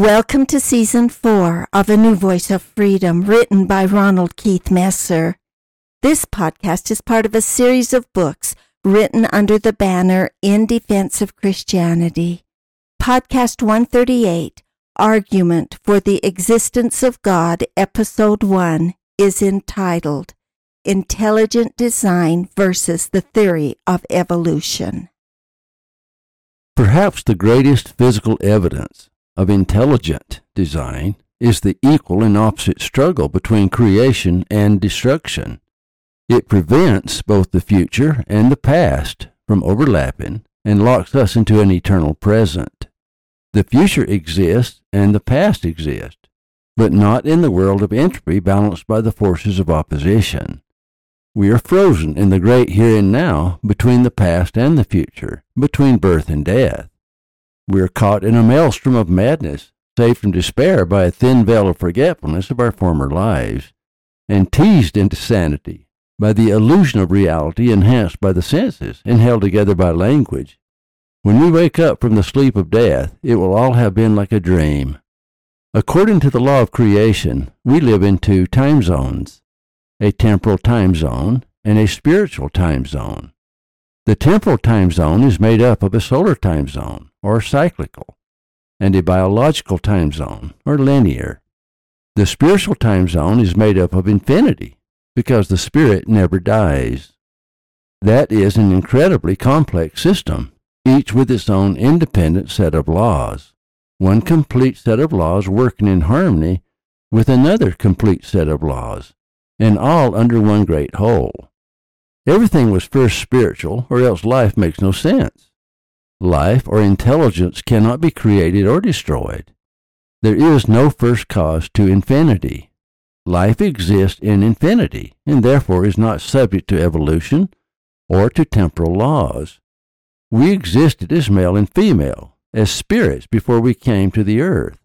Welcome to season four of A New Voice of Freedom, written by Ronald Keith Messer. This podcast is part of a series of books written under the banner In Defense of Christianity. Podcast 138, Argument for the Existence of God, Episode 1, is entitled Intelligent Design versus the Theory of Evolution. Perhaps the greatest physical evidence of intelligent design is the equal and opposite struggle between creation and destruction. It prevents both the future and the past from overlapping and locks us into an eternal present. The future exists and the past exists, but not in the world of entropy balanced by the forces of opposition. We are frozen in the great here and now between the past and the future, between birth and death. We are caught in a maelstrom of madness, saved from despair by a thin veil of forgetfulness of our former lives, and teased into sanity by the illusion of reality enhanced by the senses and held together by language. When we wake up from the sleep of death, it will all have been like a dream. According to the law of creation, we live in two time zones a temporal time zone and a spiritual time zone. The temporal time zone is made up of a solar time zone, or cyclical, and a biological time zone, or linear. The spiritual time zone is made up of infinity, because the spirit never dies. That is an incredibly complex system, each with its own independent set of laws, one complete set of laws working in harmony with another complete set of laws, and all under one great whole. Everything was first spiritual, or else life makes no sense. Life or intelligence cannot be created or destroyed. There is no first cause to infinity. Life exists in infinity, and therefore is not subject to evolution or to temporal laws. We existed as male and female, as spirits before we came to the earth,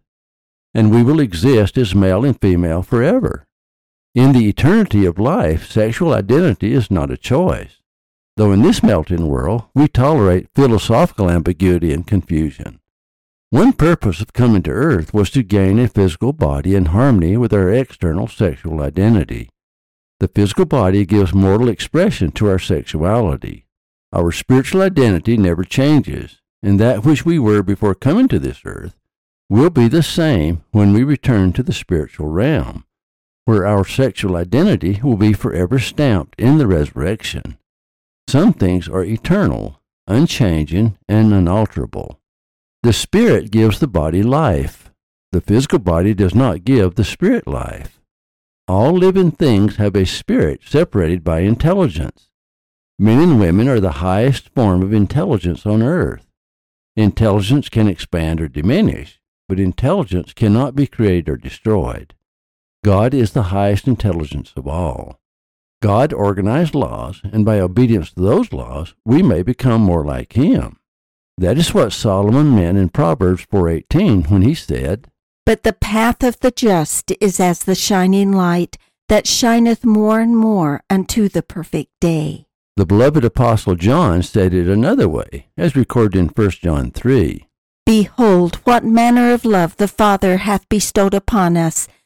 and we will exist as male and female forever. In the eternity of life, sexual identity is not a choice, though in this melting world we tolerate philosophical ambiguity and confusion. One purpose of coming to earth was to gain a physical body in harmony with our external sexual identity. The physical body gives mortal expression to our sexuality. Our spiritual identity never changes, and that which we were before coming to this earth will be the same when we return to the spiritual realm where our sexual identity will be forever stamped in the resurrection. Some things are eternal, unchanging, and unalterable. The spirit gives the body life. The physical body does not give the spirit life. All living things have a spirit separated by intelligence. Men and women are the highest form of intelligence on earth. Intelligence can expand or diminish, but intelligence cannot be created or destroyed. God is the highest intelligence of all. God organized laws, and by obedience to those laws, we may become more like him. That is what Solomon meant in Proverbs 4:18 when he said, But the path of the just is as the shining light that shineth more and more unto the perfect day. The beloved apostle John said it another way, as recorded in 1 John 3. Behold, what manner of love the Father hath bestowed upon us,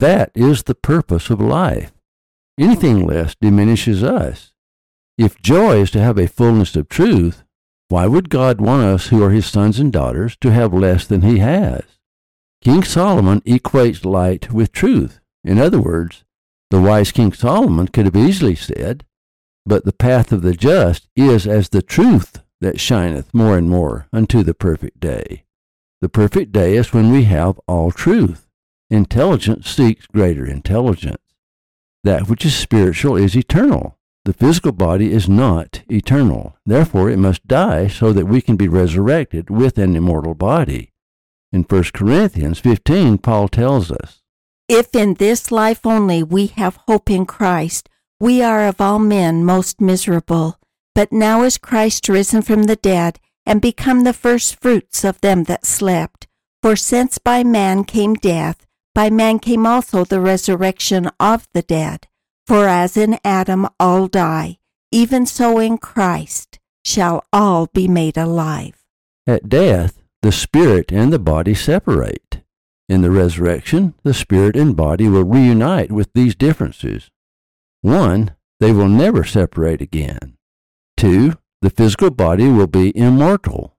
That is the purpose of life. Anything less diminishes us. If joy is to have a fullness of truth, why would God want us who are his sons and daughters to have less than he has? King Solomon equates light with truth. In other words, The wise King Solomon could have easily said, But the path of the just is as the truth that shineth more and more unto the perfect day. The perfect day is when we have all truth. Intelligence seeks greater intelligence. That which is spiritual is eternal. The physical body is not eternal. Therefore, it must die so that we can be resurrected with an immortal body. In 1 Corinthians 15, Paul tells us, If in this life only we have hope in Christ, we are of all men most miserable. But now is Christ risen from the dead, and become the first fruits of them that slept. For since by man came death, by man came also the resurrection of the dead. For as in Adam all die, even so in Christ shall all be made alive. At death, the spirit and the body separate. In the resurrection, the spirit and body will reunite with these differences. One, they will never separate again. Two, the physical body will be immortal.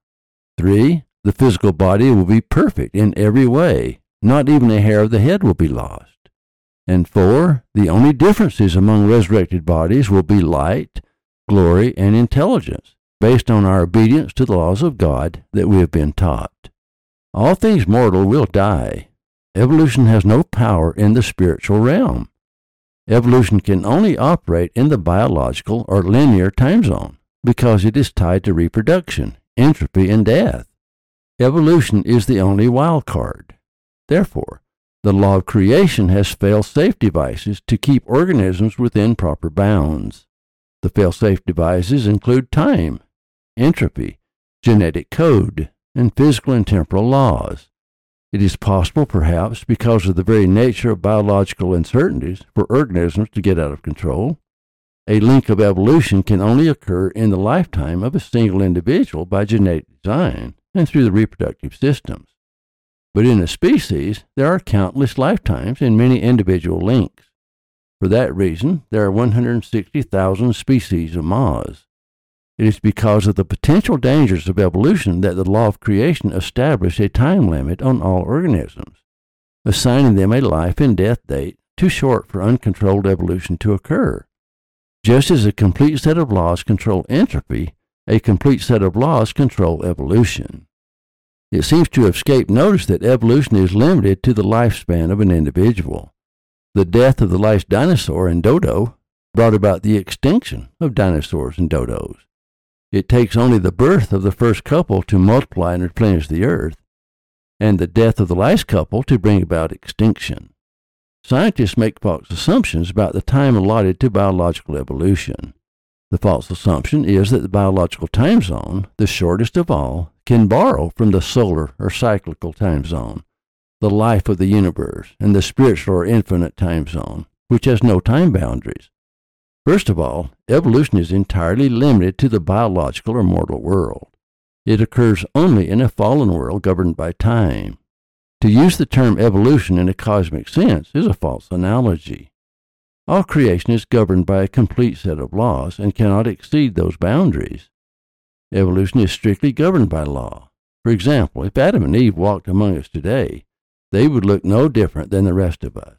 Three, the physical body will be perfect in every way. Not even a hair of the head will be lost. And four, the only differences among resurrected bodies will be light, glory, and intelligence, based on our obedience to the laws of God that we have been taught. All things mortal will die. Evolution has no power in the spiritual realm. Evolution can only operate in the biological or linear time zone because it is tied to reproduction, entropy, and death. Evolution is the only wild card. Therefore, the law of creation has fail-safe devices to keep organisms within proper bounds. The fail-safe devices include time, entropy, genetic code, and physical and temporal laws. It is possible, perhaps, because of the very nature of biological uncertainties, for organisms to get out of control. A link of evolution can only occur in the lifetime of a single individual by genetic design and through the reproductive systems. But in a species, there are countless lifetimes and many individual links. For that reason, there are 160,000 species of moths. It is because of the potential dangers of evolution that the law of creation established a time limit on all organisms, assigning them a life and death date too short for uncontrolled evolution to occur. Just as a complete set of laws control entropy, a complete set of laws control evolution. It seems to have escaped notice that evolution is limited to the lifespan of an individual. The death of the last dinosaur and dodo brought about the extinction of dinosaurs and dodos. It takes only the birth of the first couple to multiply and replenish the earth, and the death of the last couple to bring about extinction. Scientists make false assumptions about the time allotted to biological evolution. The false assumption is that the biological time zone, the shortest of all, can borrow from the solar or cyclical time zone, the life of the universe, and the spiritual or infinite time zone, which has no time boundaries. First of all, evolution is entirely limited to the biological or mortal world. It occurs only in a fallen world governed by time. To use the term evolution in a cosmic sense is a false analogy. All creation is governed by a complete set of laws and cannot exceed those boundaries. Evolution is strictly governed by law. For example, if Adam and Eve walked among us today, they would look no different than the rest of us.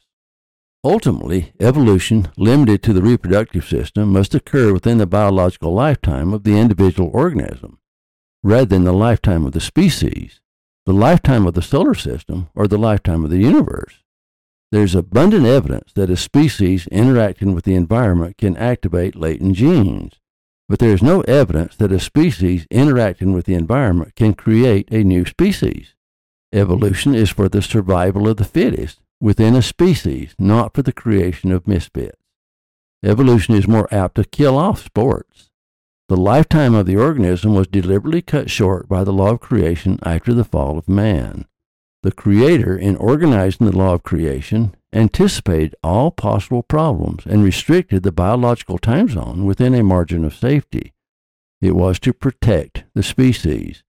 Ultimately, evolution, limited to the reproductive system, must occur within the biological lifetime of the individual organism, rather than the lifetime of the species, the lifetime of the solar system, or the lifetime of the universe. There's abundant evidence that a species interacting with the environment can activate latent genes, but there is no evidence that a species interacting with the environment can create a new species. Evolution is for the survival of the fittest within a species, not for the creation of misfits. Evolution is more apt to kill off sports. The lifetime of the organism was deliberately cut short by the law of creation after the fall of man. The Creator, in organizing the law of creation, anticipated all possible problems and restricted the biological time zone within a margin of safety. It was to protect the species.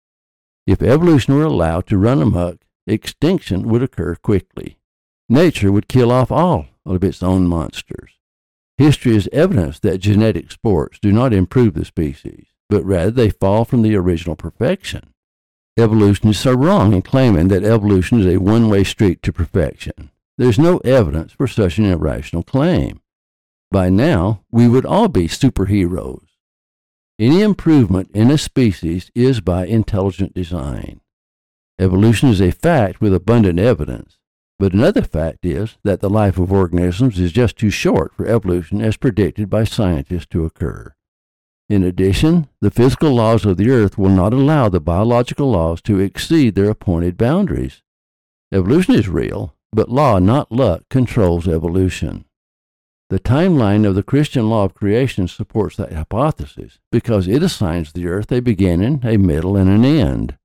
If evolution were allowed to run amok, extinction would occur quickly. Nature would kill off all of its own monsters. History is evidence that genetic sports do not improve the species, but rather they fall from the original perfection. Evolutionists are wrong in claiming that evolution is a one way street to perfection. there's no evidence for such an irrational claim. By now, we would all be superheroes. Any improvement in a species is by intelligent design. Evolution is a fact with abundant evidence, but another fact is that the life of organisms is just too short for evolution as predicted by scientists to occur. In addition, the physical laws of the earth will not allow the biological laws to exceed their appointed boundaries. Evolution is real, but law, not luck, controls evolution. The timeline of the Christian law of creation supports that hypothesis because it assigns the earth a beginning, a middle, and an end.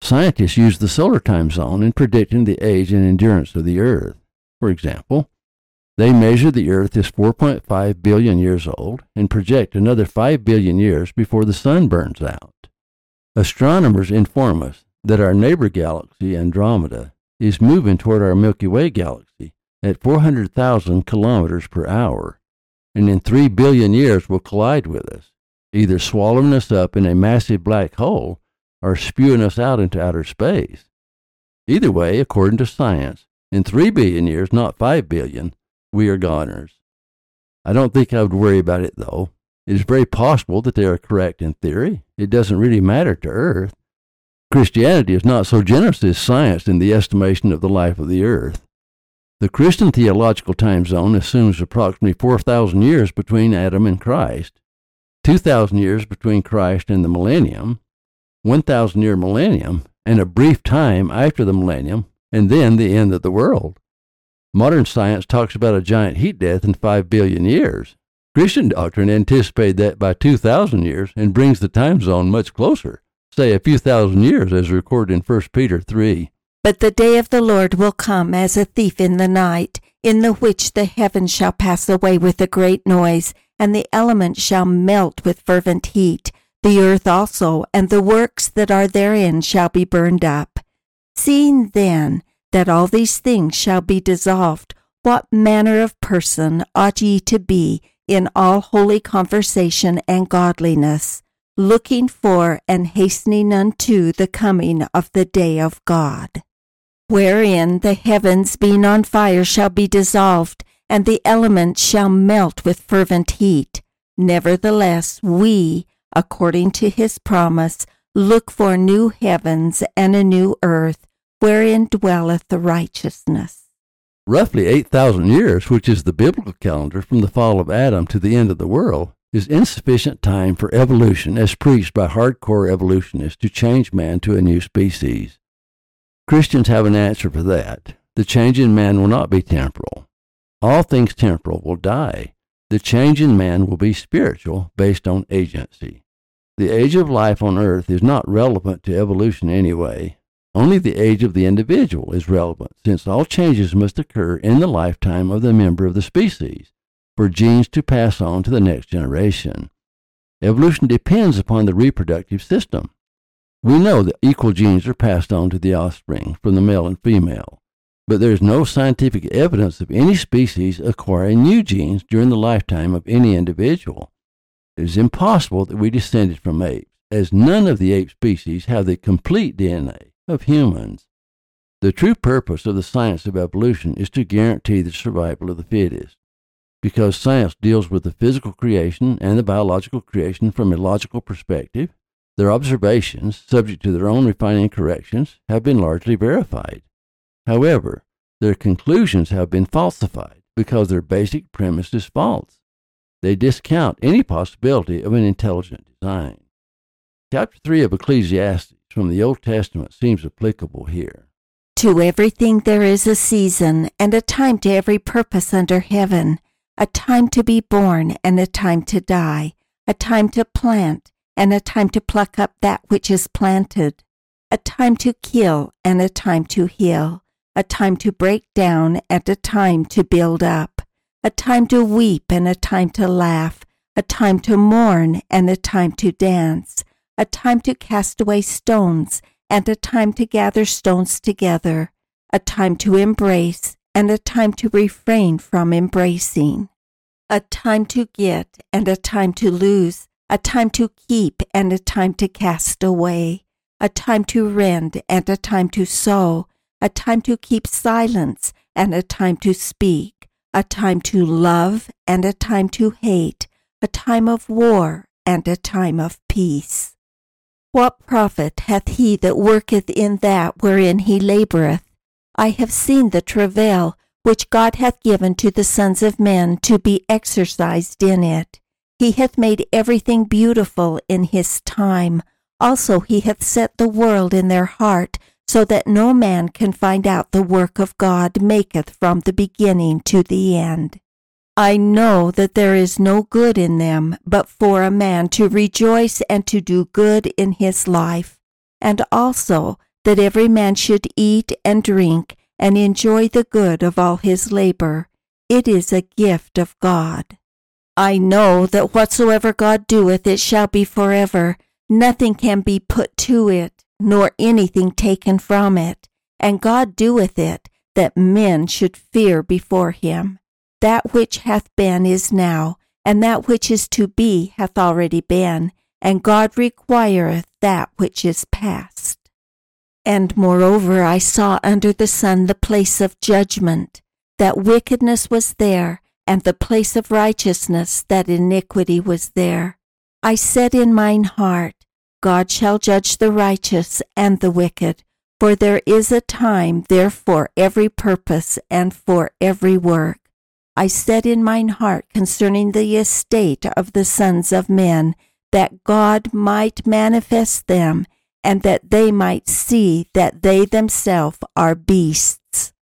Scientists use the solar time zone in predicting the age and endurance of the earth. For example, they measure the earth is 4.5 billion years old and project another 5 billion years before the sun burns out. Astronomers inform us that our neighbor galaxy, Andromeda, is moving toward our Milky Way galaxy at 400,000 kilometers per hour, and in 3 billion years will collide with us, either swallowing us up in a massive black hole or spewing us out into outer space. Either way, according to science, in 3 billion years, not 5 billion, we are goners. I don't think I would worry about it, though. It is very possible that they are correct in theory. It doesn't really matter to Earth. Christianity is not so generous as science in the estimation of the life of the Earth. The Christian theological time zone assumes approximately 4,000 years between Adam and Christ, 2,000 years between Christ and the millennium, 1,000 year millennium, and a brief time after the millennium, and then the end of the world. Modern science talks about a giant heat death in 5 billion years. Christian doctrine anticipated that by 2,000 years and brings the time zone much closer, say a few thousand years as recorded in 1 Peter 3. But the day of the Lord will come as a thief in the night, in the which the heavens shall pass away with a great noise, and the elements shall melt with fervent heat. The earth also, and the works that are therein shall be burned up. Seeing then that all these things shall be dissolved, what manner of person ought ye to be in all holy conversation and godliness, looking for and hastening unto the coming of the day of God? wherein the heavens being on fire shall be dissolved, and the elements shall melt with fervent heat. Nevertheless, we, according to his promise, look for new heavens and a new earth, wherein dwelleth the righteousness. Roughly 8,000 years, which is the biblical calendar from the fall of Adam to the end of the world, is insufficient time for evolution as preached by hardcore evolutionists to change man to a new species. Christians have an answer for that. The change in man will not be temporal. All things temporal will die. The change in man will be spiritual, based on agency. The age of life on earth is not relevant to evolution anyway. Only the age of the individual is relevant, since all changes must occur in the lifetime of the member of the species for genes to pass on to the next generation. Evolution depends upon the reproductive system. We know that equal genes are passed on to the offspring from the male and female, but there is no scientific evidence of any species acquiring new genes during the lifetime of any individual. It is impossible that we descended from apes, as none of the ape species have the complete DNA of humans. The true purpose of the science of evolution is to guarantee the survival of the fittest. Because science deals with the physical creation and the biological creation from a logical perspective, their observations, subject to their own refining corrections, have been largely verified. However, their conclusions have been falsified because their basic premise is false. They discount any possibility of an intelligent design. Chapter 3 of Ecclesiastes from the Old Testament seems applicable here. To everything there is a season, and a time to every purpose under heaven, a time to be born, and a time to die, a time to plant, and a time to pluck up that which is planted, a time to kill and a time to heal, a time to break down and a time to build up, a time to weep and a time to laugh, a time to mourn and a time to dance, a time to cast away stones and a time to gather stones together, a time to embrace and a time to refrain from embracing, a time to get and a time to lose, a time to keep and a time to cast away, a time to rend and a time to sow, a time to keep silence and a time to speak, a time to love and a time to hate, a time of war and a time of peace. What profit hath he that worketh in that wherein he laboureth? I have seen the travail which God hath given to the sons of men to be exercised in it. He hath made everything beautiful in his time. Also he hath set the world in their heart, so that no man can find out the work of God maketh from the beginning to the end. I know that there is no good in them, but for a man to rejoice and to do good in his life, and also that every man should eat and drink and enjoy the good of all his labor. It is a gift of God. I know that whatsoever God doeth, it shall be forever. Nothing can be put to it, nor anything taken from it. And God doeth it, that men should fear before him. That which hath been is now, and that which is to be hath already been, and God requireth that which is past. And moreover, I saw under the sun the place of judgment, that wickedness was there, and the place of righteousness, that iniquity was there. I said in mine heart, God shall judge the righteous and the wicked, for there is a time therefore, every purpose and for every work. I said in mine heart concerning the estate of the sons of men, that God might manifest them, and that they might see that they themselves are beasts.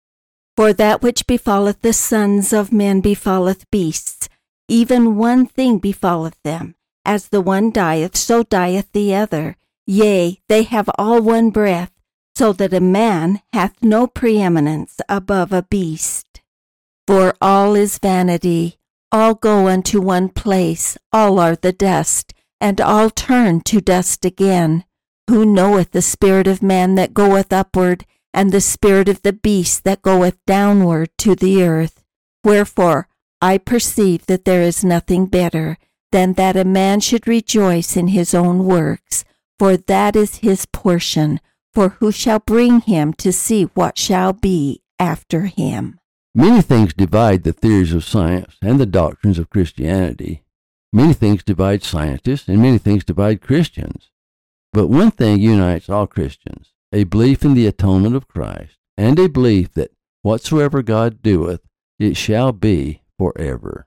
For that which befalleth the sons of men befalleth beasts, even one thing befalleth them. As the one dieth, so dieth the other. Yea, they have all one breath, so that a man hath no preeminence above a beast. For all is vanity, all go unto one place, all are the dust, and all turn to dust again. Who knoweth the spirit of man that goeth upward, and the spirit of the beast that goeth downward to the earth? Wherefore I perceive that there is nothing better than that a man should rejoice in his own works, for that is his portion. For who shall bring him to see what shall be after him? Many things divide the theories of science and the doctrines of Christianity. Many things divide scientists, and many things divide Christians. But one thing unites all Christians a belief in the atonement of Christ, and a belief that whatsoever God doeth, it shall be forever.